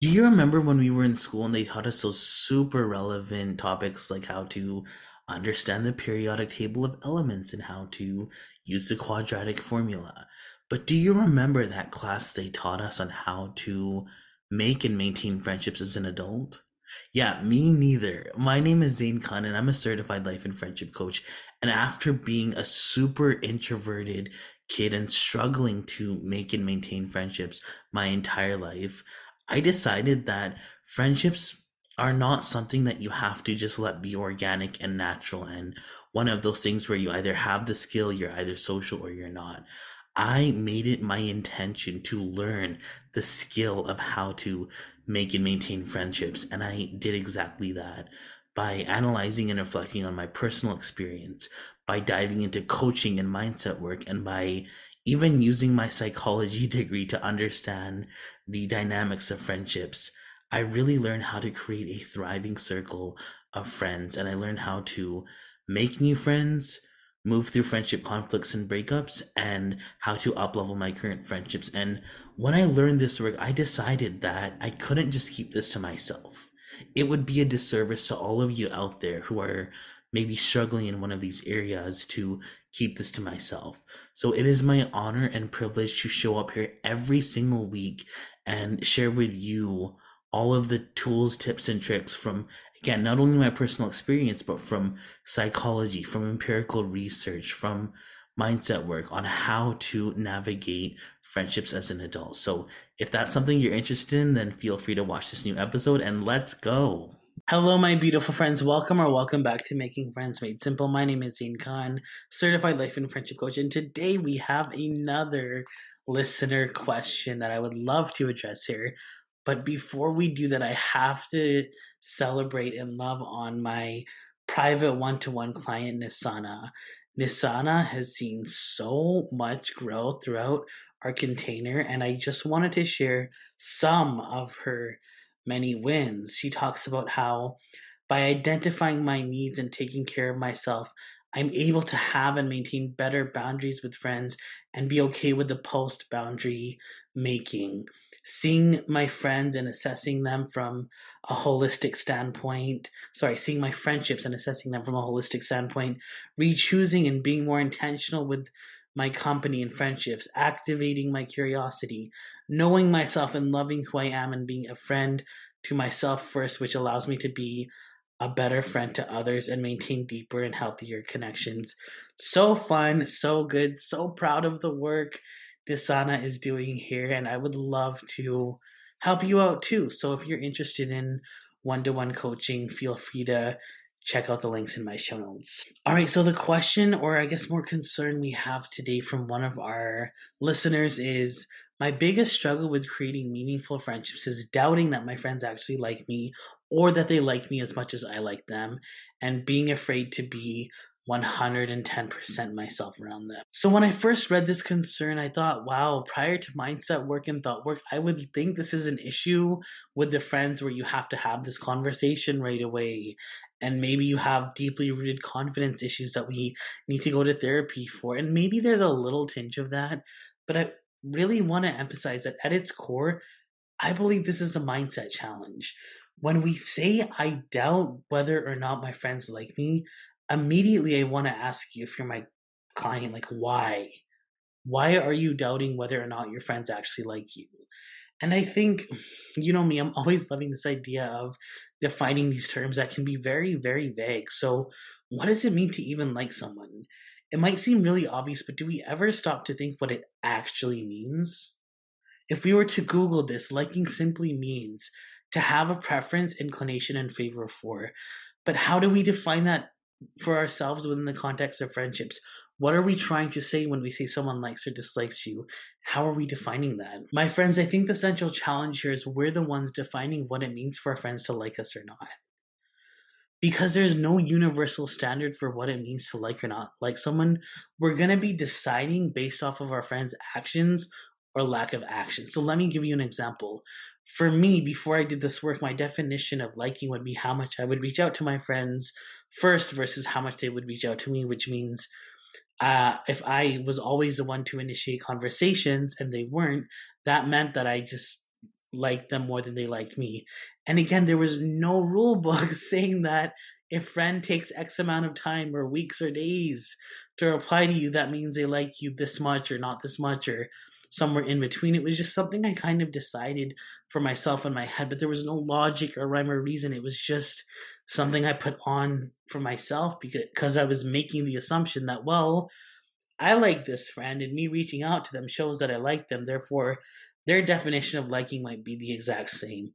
Do you remember when we were in school and they taught us those super relevant topics like how to understand the periodic table of elements and how to use the quadratic formula? But do you remember that class they taught us on how to make and maintain friendships as an adult? Yeah, me neither. My name is Zayne Khan and I'm a certified life and friendship coach. And after being a super introverted kid and struggling to make and maintain friendships my entire life, I decided that friendships are not something that you have to just let be organic and natural and one of those things where you either have the skill, you're either social or you're not. I made it my intention to learn the skill of how to make and maintain friendships. And I did exactly that by analyzing and reflecting on my personal experience, by diving into coaching and mindset work, and by even using my psychology degree to understand the dynamics of friendships. I really learned how to create a thriving circle of friends and I learned how to make new friends, move through friendship conflicts and breakups, and how to uplevel my current friendships. And when I learned this work, I decided that I couldn't just keep this to myself. It would be a disservice to all of you out there who are maybe struggling in one of these areas to keep this to myself. So it is my honor and privilege to show up here every single week and share with you all of the tools, tips, and tricks from, again, not only my personal experience, but from psychology, from empirical research, from mindset work on how to navigate friendships as an adult. So if that's something you're interested in, then feel free to watch this new episode and let's go. Hello, my beautiful friends. Welcome or welcome back to Making Friends Made Simple. My name is Zayne Khan, certified life and friendship coach, and today we have another listener question that I would love to address here. But before we do that, I have to celebrate and love on my private one to one client, Nisana. Nisana has seen so much growth throughout our container, and I just wanted to share some of her many wins. She talks about how by identifying my needs and taking care of myself, I'm able to have and maintain better boundaries with friends and be okay with the post boundary making. Seeing my friends and assessing them from a holistic standpoint, sorry, seeing my friendships and assessing them from a holistic standpoint, re-choosing and being more intentional with my company and friendships, activating my curiosity, knowing myself and loving who I am and being a friend to myself first, which allows me to be a better friend to others and maintain deeper and healthier connections. So fun, so good, so proud of the work Disana is doing here, and I would love to help you out too. So if you're interested in one to one coaching, feel free to check out the links in my show notes. All right, so the question, or I guess more concern we have today from one of our listeners is my biggest struggle with creating meaningful friendships is doubting that my friends actually like me or that they like me as much as I like them and being afraid to be 110% myself around them. So when I first read this concern, I thought, wow, prior to mindset work and thought work, I would think this is an issue with the friends where you have to have this conversation right away and maybe you have deeply rooted confidence issues that we need to go to therapy for and maybe there's a little tinge of that but i really want to emphasize that at its core i believe this is a mindset challenge when we say i doubt whether or not my friends like me immediately i want to ask you if you're my client like why why are you doubting whether or not your friends actually like you and I think, you know me, I'm always loving this idea of defining these terms that can be very, very vague. So, what does it mean to even like someone? It might seem really obvious, but do we ever stop to think what it actually means? If we were to Google this, liking simply means to have a preference, inclination, and favor for. But how do we define that for ourselves within the context of friendships? What are we trying to say when we say someone likes or dislikes you? How are we defining that? My friends, I think the central challenge here is we're the ones defining what it means for our friends to like us or not. Because there's no universal standard for what it means to like or not like someone, we're going to be deciding based off of our friends' actions or lack of action. So let me give you an example. For me, before I did this work, my definition of liking would be how much I would reach out to my friends first versus how much they would reach out to me, which means uh, if I was always the one to initiate conversations and they weren't, that meant that I just liked them more than they liked me. And again, there was no rule book saying that if a friend takes X amount of time or weeks or days to reply to you, that means they like you this much or not this much or somewhere in between. It was just something I kind of decided for myself in my head, but there was no logic or rhyme or reason. It was just something I put on for myself because I was making the assumption that, well, I like this friend and me reaching out to them shows that I like them. Therefore, their definition of liking might be the exact same.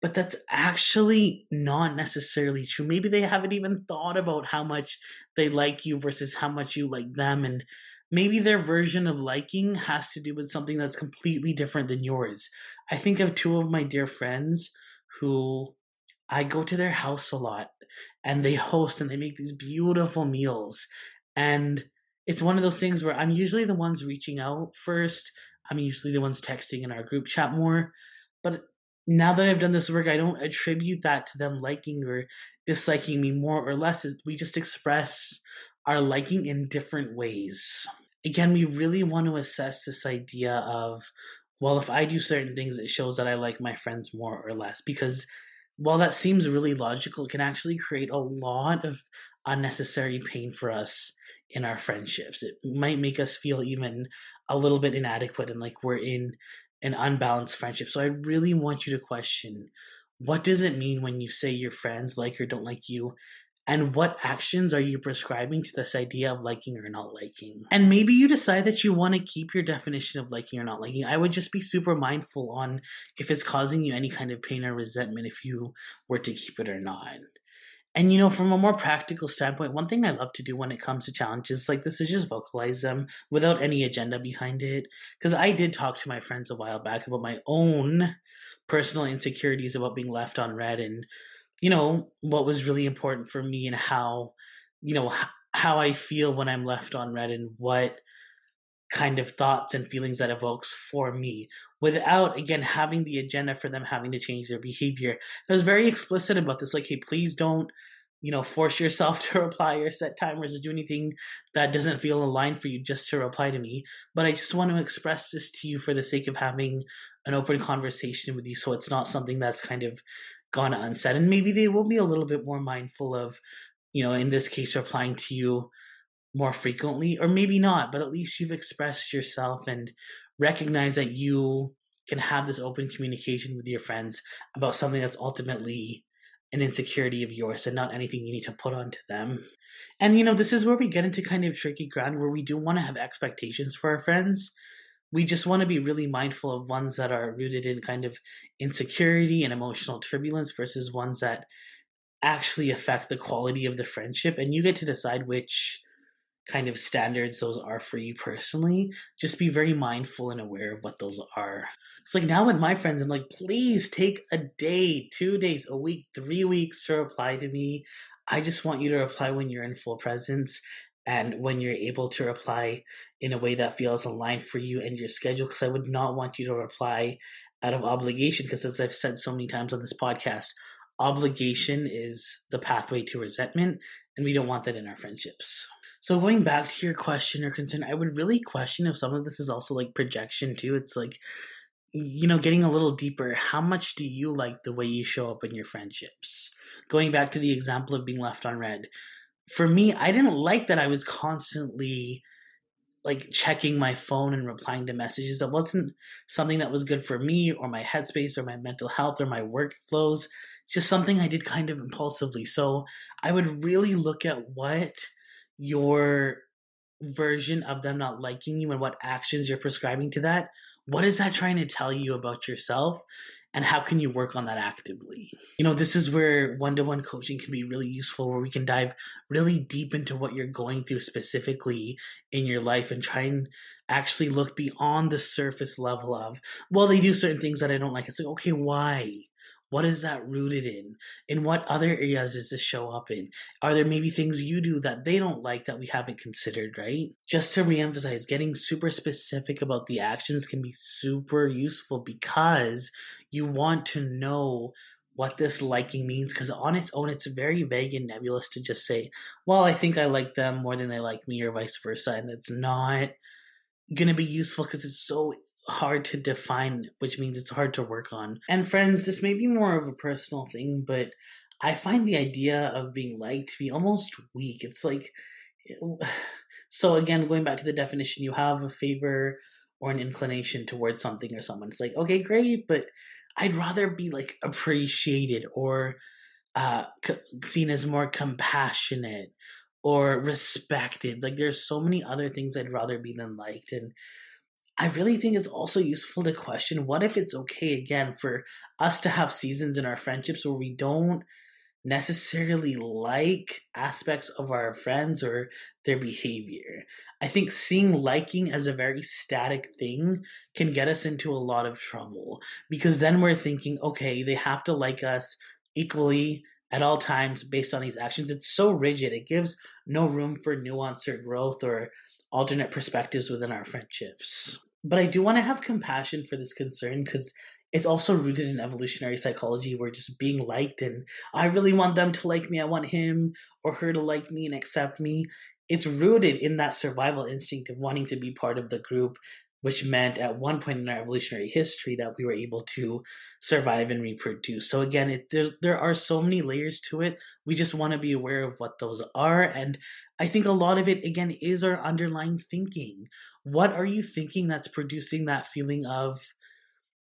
But that's actually not necessarily true. Maybe they haven't even thought about how much they like you versus how much you like them. And maybe their version of liking has to do with something that's completely different than yours. I think of two of my dear friends who I go to their house a lot and they host and they make these beautiful meals. And it's one of those things where I'm usually the ones reaching out first I'm usually the ones texting in our group chat more. But now that I've done this work, I don't attribute that to them liking or disliking me more or less. We just express our liking in different ways. Again, we really want to assess this idea of, well, if I do certain things, it shows that I like my friends more or less. Because while that seems really logical, it can actually create a lot of unnecessary pain for us in our friendships. It might make us feel even a little bit inadequate and like we're in an unbalanced friendship. So I really want you to question what does it mean when you say your friends like or don't like you? And what actions are you prescribing to this idea of liking or not liking? And maybe you decide that you want to keep your definition of liking or not liking. I would just be super mindful on if it's causing you any kind of pain or resentment if you were to keep it or not. And you know, from a more practical standpoint, one thing I love to do when it comes to challenges like this is just vocalize them without any agenda behind it. Because I did talk to my friends a while back about my own personal insecurities about being left on read and, you know, what was really important for me and how, you know, how I feel when I'm left on read and what kind of thoughts and feelings that evokes for me. Without again having the agenda for them having to change their behavior. I was very explicit about this like hey please don't you know force yourself to reply or set timers or do anything that doesn't feel aligned for you just to reply to me. But i just want to express this to you for the sake of having an open conversation with you so it's not something that's kind of gone unsaid and maybe they will be a little bit more mindful of you know in this case replying to you more frequently, or maybe not, but at least you've expressed yourself and recognize that you can have this open communication with your friends about something that's ultimately an insecurity of yours and not anything you need to put onto them. And you know, this is where we get into kind of tricky ground where we do want to have expectations for our friends. We just want to be really mindful of ones that are rooted in kind of insecurity and emotional turbulence versus ones that actually affect the quality of the friendship. And you get to decide which kind of standards those are for you personally, just be very mindful and aware of what those are. It's like now with my friends, I'm like, please take a day, two days, a week, three weeks to reply to me. I just want you to reply when you're in full presence and when you're able to reply in a way that feels aligned for you and your schedule. Because I would not want you to reply out of obligation, because as I've said so many times on this podcast, obligation is the pathway to resentment, and we don't want that in our friendships. So going back to your question or concern, I would really question if some of this is also like projection too. It's like you know, getting a little deeper, how much do you like the way you show up in your friendships? Going back to the example of being left on read. For me, I didn't like that I was constantly like checking my phone and replying to messages. That wasn't something that was good for me or my headspace or my mental health or my workflows. Just something I did kind of impulsively. So I would really look at what your version of them not liking you and what actions you're prescribing to that, what is that trying to tell you about yourself? And how can you work on that actively? You know, this is where one to one coaching can be really useful, where we can dive really deep into what you're going through specifically in your life and try and actually look beyond the surface level of, well, they do certain things that I don't like. It's like, okay, why? What is that rooted in? In what other areas does this show up in? Are there maybe things you do that they don't like that we haven't considered, right? Just to reemphasize, getting super specific about the actions can be super useful because you want to know what this liking means because on its own it's very vague and nebulous to just say well i think i like them more than they like me or vice versa and it's not going to be useful because it's so hard to define, which means it's hard to work on. And friends, this may be more of a personal thing, but I find the idea of being liked to be almost weak. It's like, so again, going back to the definition, you have a favor or an inclination towards something or someone. It's like, okay, great, but I'd rather be like appreciated or uh, seen as more compassionate or respected. Like there's so many other things I'd rather be than liked. And I really think it's also useful to question what if it's okay again for us to have seasons in our friendships where we don't necessarily like aspects of our friends or their behavior. I think seeing liking as a very static thing can get us into a lot of trouble because then we're thinking, okay, they have to like us equally at all times based on these actions. It's so rigid. It gives no room for nuance or growth or alternate perspectives within our friendships. But I do want to have compassion for this concern because it's also rooted in evolutionary psychology where just being liked and I really want them to like me, I want him or her to like me and accept me. It's rooted in that survival instinct of wanting to be part of the group which meant at one point in our evolutionary history that we were able to survive and reproduce. So again, it, there's there are so many layers to it. We just want to be aware of what those are, and I think a lot of it again is our underlying thinking. What are you thinking that's producing that feeling of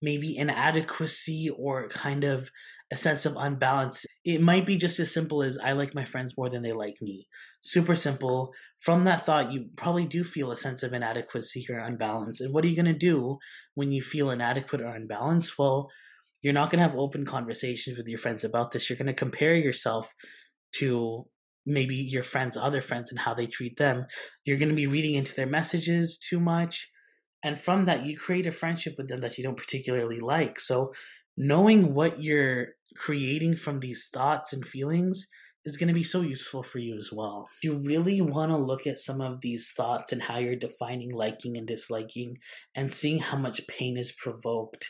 maybe inadequacy or kind of a sense of unbalance. It might be just as simple as I like my friends more than they like me. Super simple. From that thought, you probably do feel a sense of inadequacy or unbalance. And what are you going to do when you feel inadequate or unbalanced? Well, you're not going to have open conversations with your friends about this. You're going to compare yourself to maybe your friends' other friends and how they treat them. You're going to be reading into their messages too much. And from that, you create a friendship with them that you don't particularly like. So, knowing what you're creating from these thoughts and feelings is going to be so useful for you as well. You really want to look at some of these thoughts and how you're defining liking and disliking and seeing how much pain is provoked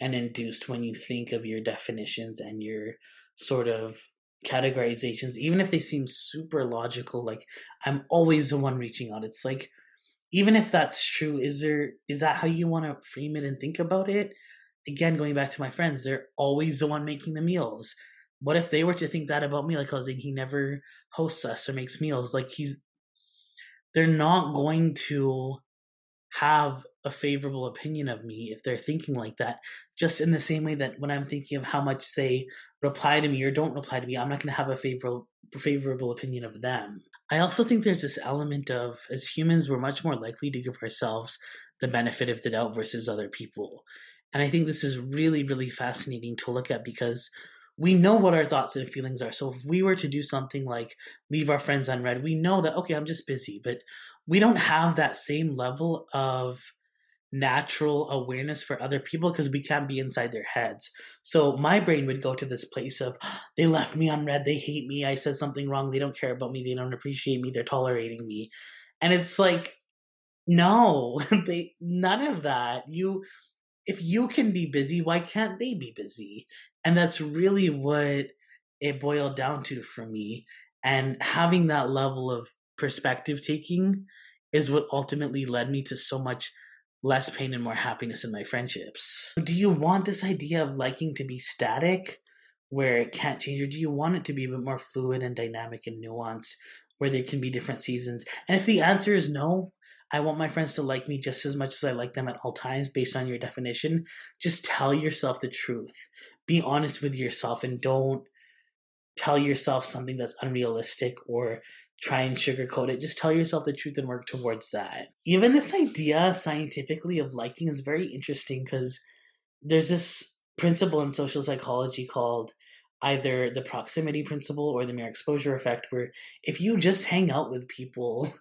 and induced when you think of your definitions and your sort of categorizations, even if they seem super logical, like I'm always the one reaching out. It's like, even if that's true, is there is that how you want to frame it and think about it? Again, going back to my friends, they're always the one making the meals. What if they were to think that about me? Like oh, I was saying, he never hosts us or makes meals. Like he's, they're not going to have a favorable opinion of me if they're thinking like that. Just in the same way that when I'm thinking of how much they reply to me or don't reply to me, I'm not going to have a favorable favorable opinion of them. I also think there's this element of as humans, we're much more likely to give ourselves the benefit of the doubt versus other people. And I think this is really, really fascinating to look at because we know what our thoughts and feelings are. So if we were to do something like leave our friends unread, we know that, okay, I'm just busy, but we don't have that same level of natural awareness for other people because we can't be inside their heads. So my brain would go to this place of they left me unread, they hate me, I said something wrong, they don't care about me, they don't appreciate me, they're tolerating me. And it's like no, they none of that. You if you can be busy, why can't they be busy? And that's really what it boiled down to for me. And having that level of perspective taking is what ultimately led me to so much less pain and more happiness in my friendships. Do you want this idea of liking to be static, where it can't change, or do you want it to be a bit more fluid and dynamic and nuanced, where there can be different seasons? And if the answer is no, I want my friends to like me just as much as I like them at all times based on your definition. Just tell yourself the truth. Be honest with yourself and don't tell yourself something that's unrealistic or try and sugarcoat it. Just tell yourself the truth and work towards that. Even this idea scientifically of liking is very interesting because there's this principle in social psychology called either the proximity principle or the mere exposure effect where if you just hang out with people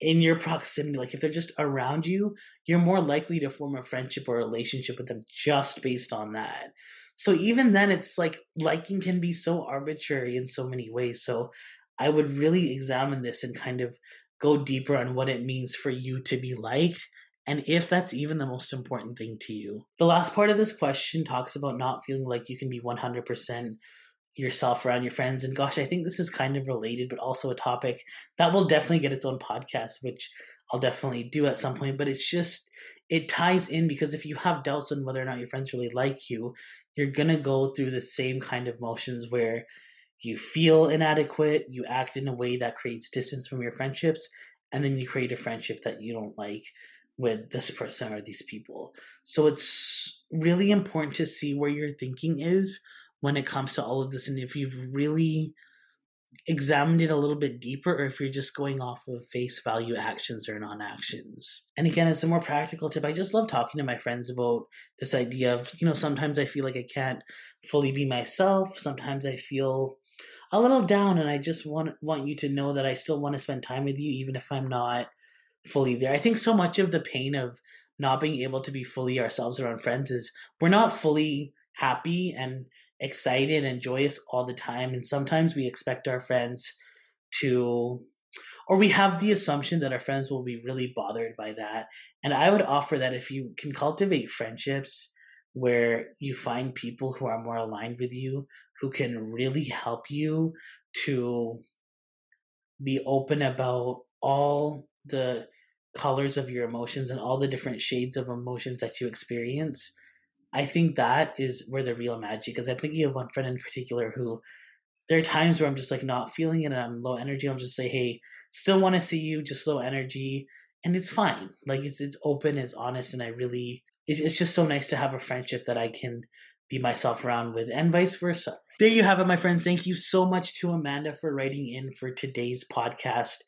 in your proximity, like if they're just around you, you're more likely to form a friendship or relationship with them just based on that. So even then, it's like liking can be so arbitrary in so many ways. So I would really examine this and kind of go deeper on what it means for you to be liked and if that's even the most important thing to you. The last part of this question talks about not feeling like you can be 100% yourself around your friends. And gosh, I think this is kind of related, but also a topic that will definitely get its own podcast, which I'll definitely do at some point. But it's just, it ties in because if you have doubts on whether or not your friends really like you, you're gonna go through the same kind of motions where you feel inadequate, you act in a way that creates distance from your friendships, and then you create a friendship that you don't like with this person or these people. So it's really important to see where your thinking is when it comes to all of this and if you've really examined it a little bit deeper or if you're just going off of face value actions or non-actions. And again, as a more practical tip, I just love talking to my friends about this idea of, you know, sometimes I feel like I can't fully be myself. Sometimes I feel a little down and I just want want you to know that I still want to spend time with you even if I'm not fully there. I think so much of the pain of not being able to be fully ourselves around friends is we're not fully happy and excited and joyous all the time. And sometimes we expect our friends to, or we have the assumption that our friends will be really bothered by that. And I would offer that if you can cultivate friendships where you find people who are more aligned with you, who can really help you to be open about all the colors of your emotions and all the different shades of emotions that you experience I think that is where the real magic is. I'm thinking of one friend in particular who there are times where I'm just like not feeling it and I'm low energy. I'll just say, hey, still want to see you, just low energy. And it's fine. Like it's it's open, it's honest, and I really it's, it's just so nice to have a friendship that I can be myself around with, and vice versa. There you have it, my friends. Thank you so much to Amanda for writing in for today's podcast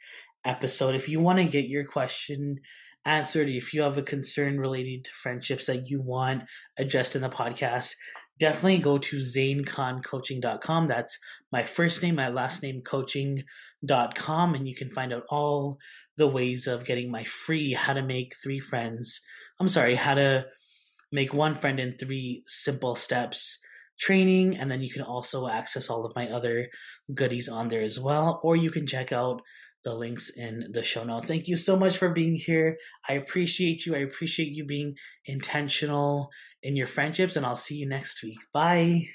episode. If you want to get your question answered, if you have a concern related to friendships that you want addressed in the podcast, definitely go to zaynekhancoaching.com. That's my first name, my last name, coaching.com. And you can find out all the ways of getting my free how to make three friends. I'm sorry, how to make one friend in three simple steps training. And then you can also access all of my other goodies on there as well. Or you can check out the links in the show notes. Thank you so much for being here. I appreciate you. I appreciate you being intentional in your friendships, and I'll see you next week. Bye.